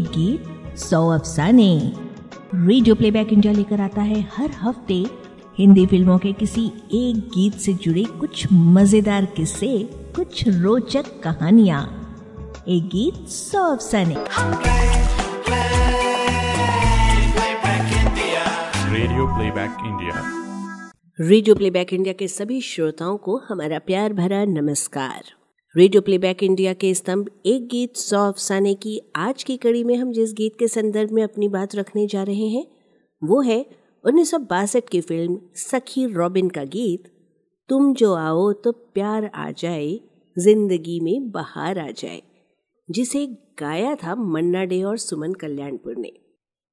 एक गीत सौ अफसाने। रेडियो प्लेबैक इंडिया लेकर आता है हर हफ़्ते हिंदी फ़िल्मों के किसी एक गीत से जुड़े कुछ मज़ेदार किस्से कुछ रोचक कहानियाँ। एक गीत सौ अफसाने। Radio playback India radio playback India के सभी श्रोताओं को हमारा प्यार भरा नमस्कार। रेडियो प्लेबैक इंडिया के स्तंभ एक गीत सौ अफसाने की आज की कड़ी में हम जिस गीत के संदर्भ में अपनी बात रखने जा रहे हैं, वो है उन्नीस सौ बासठ की फ़िल्म सखी रॉबिन का गीत, तुम जो आओ तो प्यार आ जाए, ज़िंदगी में बहार आ जाए, जिसे गाया था मन्ना डे और सुमन कल्याणपुर ने।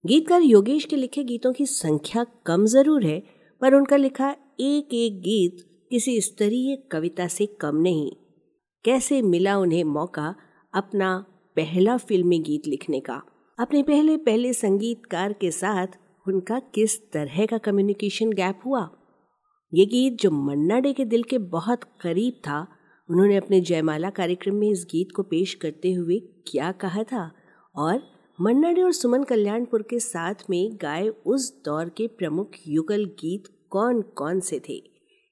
गीतकार योगेश के लिखे गीतों की संख्या कम ज़रूर है, पर उनका लिखा एक एक गीत किसी स्तरीय कविता से कम नहीं। कैसे मिला उन्हें मौका अपना पहला फिल्मी गीत लिखने का? अपने पहले पहले संगीतकार के साथ उनका किस तरह का कम्युनिकेशन गैप हुआ? ये गीत जो मन्ना डे के दिल के बहुत करीब था, उन्होंने अपने जयमाला कार्यक्रम में इस गीत को पेश करते हुए क्या कहा था? और मन्ना डे और सुमन कल्याणपुर के साथ में गाए उस दौर के प्रमुख युगल गीत कौन कौन से थे?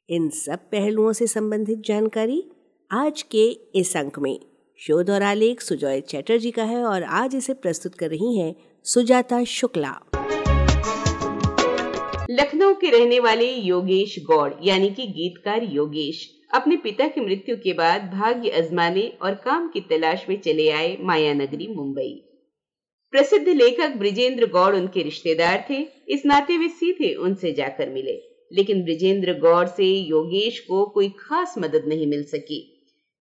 इन सब पहलुओं से संबंधित जानकारी आज के इस अंक में। शोध और आलेख सुजॉय चैटर्जी का है और आज इसे प्रस्तुत कर रही हैं सुजाता शुक्ला। लखनऊ के रहने वाले योगेश गौड़, यानी कि गीतकार योगेश, अपने पिता की मृत्यु के बाद भाग्य अजमाने और काम की तलाश में चले आए माया नगरी मुंबई। प्रसिद्ध लेखक ब्रिजेंद्र गौड़ उनके रिश्तेदार थे। इस नाते वे सीधे उनसे जाकर मिले। लेकिन ब्रिजेंद्र गौड़ से योगेश को कोई खास मदद नहीं मिल सकी।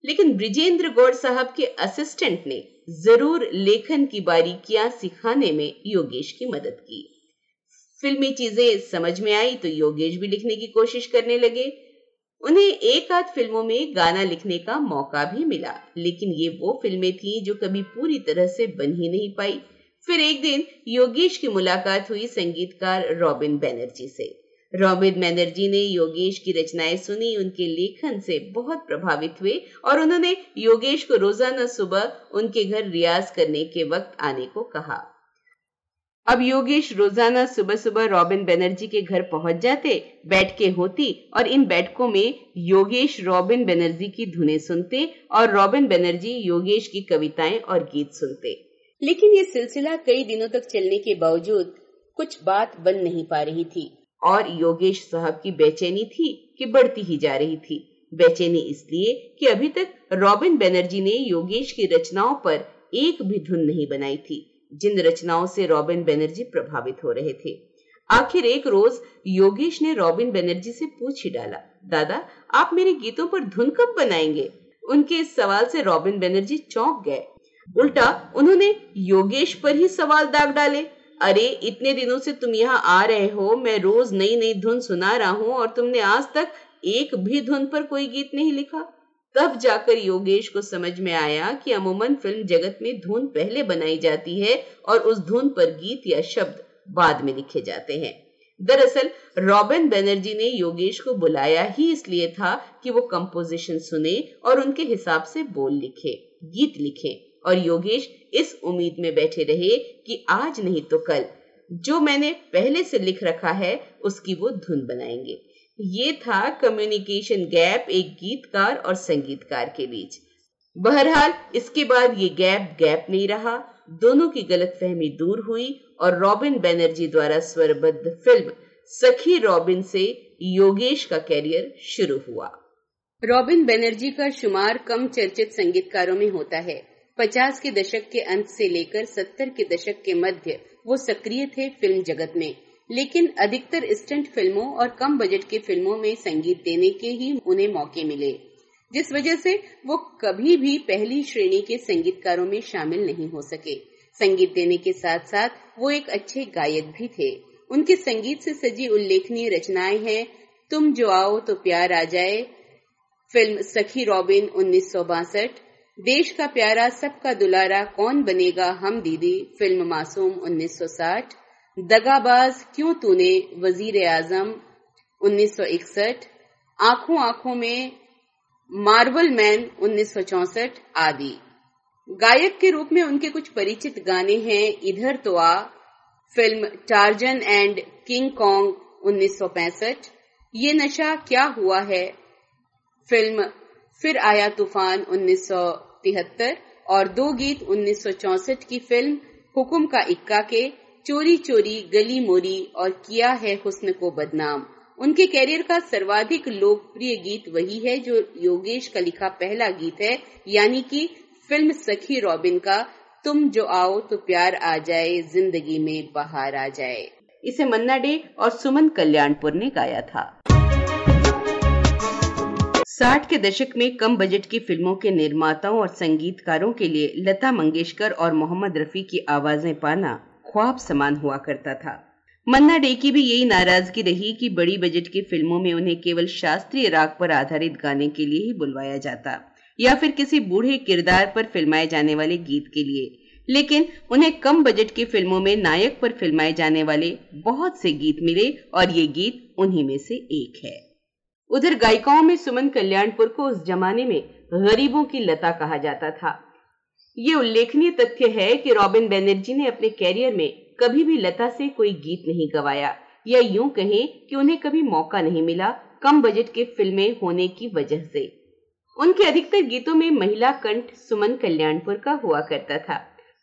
लेकिन ब्रिजेंद्र गौड़ साहब के असिस्टेंट ने ज़रूर लेखन की बारीकियाँ सिखाने में योगेश की मदद की। फिल्मी चीज़ें समझ में आई तो योगेश भी लिखने की कोशिश करने लगे। उन्हें एक आध फ़िल्मों में गाना लिखने का मौका भी मिला, लेकिन ये वो फ़िल्में थी जो कभी पूरी तरह से बन ही नहीं पाई। फिर एक दिन योगेश की मुलाकात हुई संगीतकार रॉबिन बैनर्जी से। रॉबिन बैनर्जी ने योगेश की रचनाएँ सुनी, उनके लेखन से बहुत प्रभावित हुए और उन्होंने योगेश को रोज़ाना सुबह उनके घर रियाज करने के वक्त आने को कहा। अब योगेश रोज़ाना सुबह सुबह रॉबिन बनर्जी के घर पहुँच जाते बैठकें होती और इन बैठकों में योगेश रॉबिन बनर्जी की धुनें सुनते और रॉबिन बनर्जी योगेश की कविताएँ और गीत सुनते। लेकिन ये सिलसिला कई दिनों तक चलने के बावजूद कुछ बात बन नहीं पा रही थी। और योगेश साहब की बेचैनी थी कि बढ़ती ही जा रही थी। बेचैनी इसलिए कि अभी तक रॉबिन बनर्जी ने योगेश की रचनाओं पर एक भी धुन नहीं बनाई थी, जिन रचनाओं से रॉबिन बनर्जी प्रभावित हो रहे थे। आखिर एक रोज योगेश ने रॉबिन बनर्जी से पूछ ही डाला, दादा, आप मेरे गीतों पर धुन कब बनाएँगे? उनके इस सवाल से रॉबिन बनर्जी चौंक गए। उल्टा उन्होंने योगेश पर ही सवाल दाग डाले। अरे, इतने दिनों से तुम यहाँ आ रहे हो, मैं रोज नई नई धुन सुना रहा हूँ और तुमने आज तक एक भी धुन पर कोई गीत नहीं लिखा। तब जाकर योगेश को समझ में आया कि अमूमन फ़िल्म जगत में धुन पहले बनाई जाती है और उस धुन पर गीत या शब्द बाद में लिखे जाते हैं। दरअसल, रॉबिन बनर्जी ने योगेश को बुलाया ही इसलिए था कि वो कंपोजिशन सुने और उनके हिसाब से बोल लिखे, गीत लिखे। और योगेश इस उम्मीद में बैठे रहे कि आज नहीं तो कल। जो मैंने पहले से लिख रखा है, उसकी वो धुन बनाएँगे। ये था कम्युनिकेशन गैप एक गीतकार और संगीतकार के बीच। बहरहाल, इसके बाद ये गैप गैप नहीं रहा। दोनों की गलतफहमी दूर हुई और रॉबिन बैनर्जी द्वारा स्वरबद्ध फ़िल्म सखी रॉबिन से योगेश का कैरियर शुरू हुआ। रॉबिन बैनर्जी का शुमार कम चर्चित संगीतकारों में होता है। पचास के दशक के अंत से लेकर सत्तर के दशक के मध्य वो सक्रिय थे फ़िल्म जगत में। लेकिन अधिकतर स्टंट फ़िल्मों और कम बजट की फ़िल्मों में संगीत देने के ही उन्हें मौके मिले, जिस वजह से वो कभी भी पहली श्रेणी के संगीतकारों में शामिल नहीं हो सके। संगीत देने के साथ साथ वो एक अच्छे गायक भी थे। उनके संगीत से सजी उल्लेखनीय रचनाएँ हैं, तुम जो आओ तो प्यार आ जाए, फ़िल्म सखी रॉबिन उन्नीस सौ बासठ देश का प्यारा, सबका दुलारा कौन बनेगा हम दीदी? फ़िल्म मासूम 1960 दगाबाज क्यों तूने? वज़ीर आज़म 1961 आँखों आँखों में मार्बल मैन 1964 आदि। गायक के रूप में उनके कुछ परिचित गाने हैं इधर तो आ। Film Tarzan and King Kong 1965 ये नशा क्या हुआ है? फ़िल्म फिर आया तूफ़ान 1973 और दो गीत 1964 की फ़िल्म हुकुम का इक्का के चोरी चोरी गली मोरी और किया है हुस्न को बदनाम। उनके कैरियर का सर्वाधिक लोकप्रिय गीत वही है जो योगेश का लिखा पहला गीत है, यानी कि फ़िल्म सखी रॉबिन का, तुम जो आओ तो प्यार आ जाए, ज़िंदगी में बाहर आ जाए। इसे मन्ना डे और सुमन कल्याणपुर ने गाया था। साठ के दशक में कम बजट की फ़िल्मों के निर्माताओं और संगीतकारों के लिए लता मंगेशकर और मोहम्मद रफी की आवाज़ें पाना ख्वाब समान हुआ करता था। मन्ना डे की भी यही नाराज़गी रही कि बड़ी बजट की फ़िल्मों में उन्हें केवल शास्त्रीय राग पर आधारित गाने के लिए ही बुलवाया जाता, या फिर किसी बूढ़े किरदार पर फिल्माए जाने वाले गीत के लिए। लेकिन उन्हें कम बजट की फ़िल्मों में नायक पर फिल्माए जाने वाले बहुत से गीत मिले और ये गीत उन्हीं में से एक है। उधर गायिकाओं में सुमन कल्याणपुर को उस जमाने में गरीबों की लता कहा जाता था। ये उल्लेखनीय तथ्य है कि रॉबिन बैनर्जी ने अपने कैरियर में कभी भी लता से कोई गीत नहीं गवाया, या यूँ कहें कि उन्हें कभी मौका नहीं मिला कम बजट के फ़िल्में होने की वजह से। उनके अधिकतर गीतों में महिला कंठ सुमन कल्याणपुर का हुआ करता था।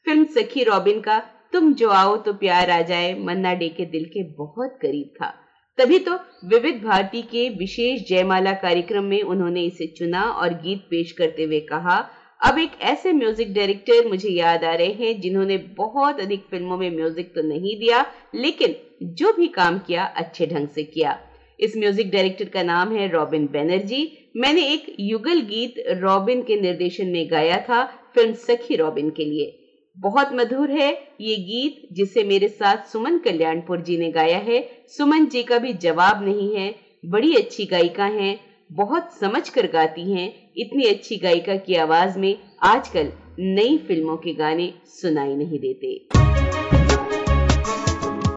फ़िल्म सखी रॉबिन का तुम जो आओ तो प्यार आ जाए, मन्ना डे के दिल के बहुत करीब था। तभी तो विविध भारती के विशेष जयमाला कार्यक्रम में उन्होंने इसे चुना और गीत पेश करते हुए कहा, अब एक ऐसे म्यूज़िक डायरेक्टर मुझे याद आ रहे हैं जिन्होंने बहुत अधिक फ़िल्मों में म्यूज़िक तो नहीं दिया, लेकिन जो भी काम किया, अच्छे ढंग से किया। इस म्यूज़िक डायरेक्टर का नाम है रॉबिन बैनर्जी। मैंने एक युगल गीत रॉबिन के निर्देशन में गाया था, फ़िल्म सखी रॉबिन के लिए। बहुत मधुर है ये गीत, जिसे मेरे साथ सुमन कल्याणपुर जी ने गाया है। सुमन जी का भी जवाब नहीं है। बड़ी अच्छी गायिका हैं, बहुत समझ कर गाती हैं। इतनी अच्छी गायिका की आवाज़ में आजकल नई फ़िल्मों के गाने सुनाई नहीं देते।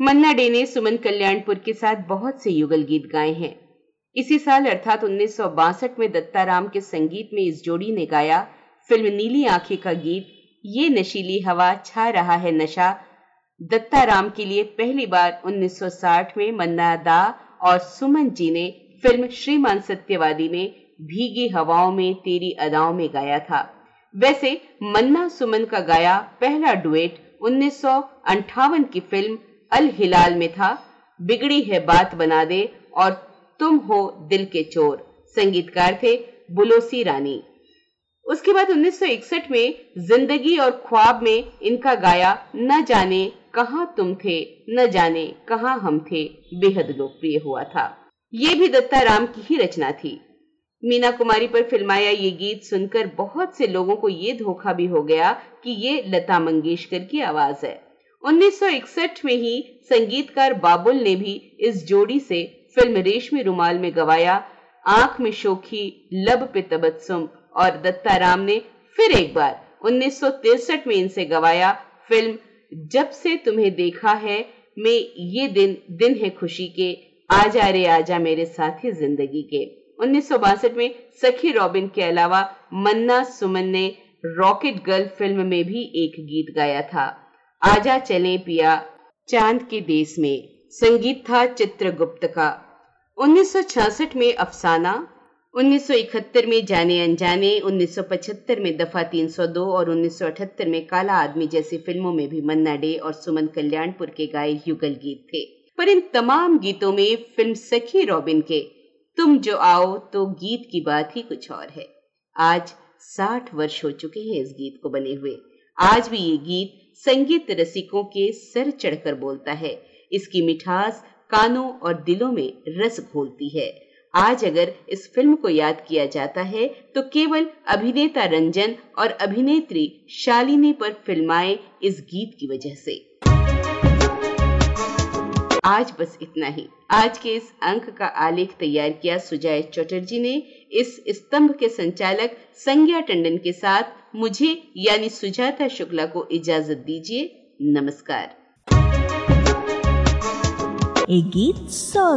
मन्ना डे ने सुमन कल्याणपुर के साथ बहुत से युगल गीत गाए हैं। इसी साल अर्थात उन्नीस सौ बासठ में दत्ताराम के संगीत में इस जोड़ी ने गाया फ़िल्म नीली आँखें का गीत ये नशीली हवा छा रहा है नशा। दत्ताराम के लिए पहली बार 1960 में मन्ना दा और सुमन जी ने फ़िल्म श्रीमान सत्यवादी में भीगी हवाओं में, तेरी अदाओं में गाया था। वैसे, मन्ना सुमन का गाया पहला डुएट उन्नीस सौ अठावन की फ़िल्म अल हिलाल में था। बिगड़ी है बात बना दे और तुम हो दिल के चोर। संगीतकार थे बुलोसी रानी। उसके बाद 1961 में ज़िंदगी और ख्वाब में इनका गाया, न जाने कहा तुम थे, न जाने कहा हम थे बेहद लोकप्रिय हुआ था। ये भी दत्ता राम की ही रचना थी। मीना कुमारी पर फिल्माया ये गीत सुनकर बहुत से लोगों को ये धोखा भी हो गया कि ये लता मंगेशकर की आवाज़ है। 1961 में ही संगीतकार बाबुल ने भी इस जोड़ी से फ़िल्म रेशमी रुमाल में गवाया, आँख में शोखी, लब पे तबत्सुम और दत्ताराम ने फिर एक बार उन्नीस में इनसे गवाया फ़िल्म, जब से तुम्हें देखा है, में ये दिन दिन है खुशी के आजा रे आजा मेरे साथी ज़िंदगी के। उन्नीस में सखी रॉबिन के अलावा मन्ना सुमन ने रॉकेट गर्ल फ़िल्म में भी एक गीत गाया था। आजा चले पिया, चाँद के देश में, संगीत था चित्रगुप्त का। 1966 में अफसाना 1971 में जाने अनजाने 1975 में दफ़ा 302 और 1978 में काला आदमी जैसी फ़िल्मों में भी मन्ना डे और सुमन कल्याणपुर के गाए युगल गीत थे। पर इन तमाम गीतों में फ़िल्म सखी रॉबिन के, तुम जो आओ तो गीत की बात ही कुछ और है। आज साठ वर्ष हो चुके हैं इस गीत को बने हुए। आज भी ये गीत संगीत रसिकों के सर चढ़कर बोलता है। इसकी मिठास कानों और दिलों में रस घोलती है। आज अगर इस फ़िल्म को याद किया जाता है तो केवल अभिनेता रंजन और अभिनेत्री शालिनी पर फिल्माए इस गीत की वजह से। आज बस इतना ही। आज के इस अंक का आलेख तैयार किया सुजय चटर्जी ने। इस स्तंभ के संचालक संज्ञा टंडन के साथ मुझे यानी सुजाता शुक्ला को इजाज़त दीजिए। नमस्कार। एक गीत सौ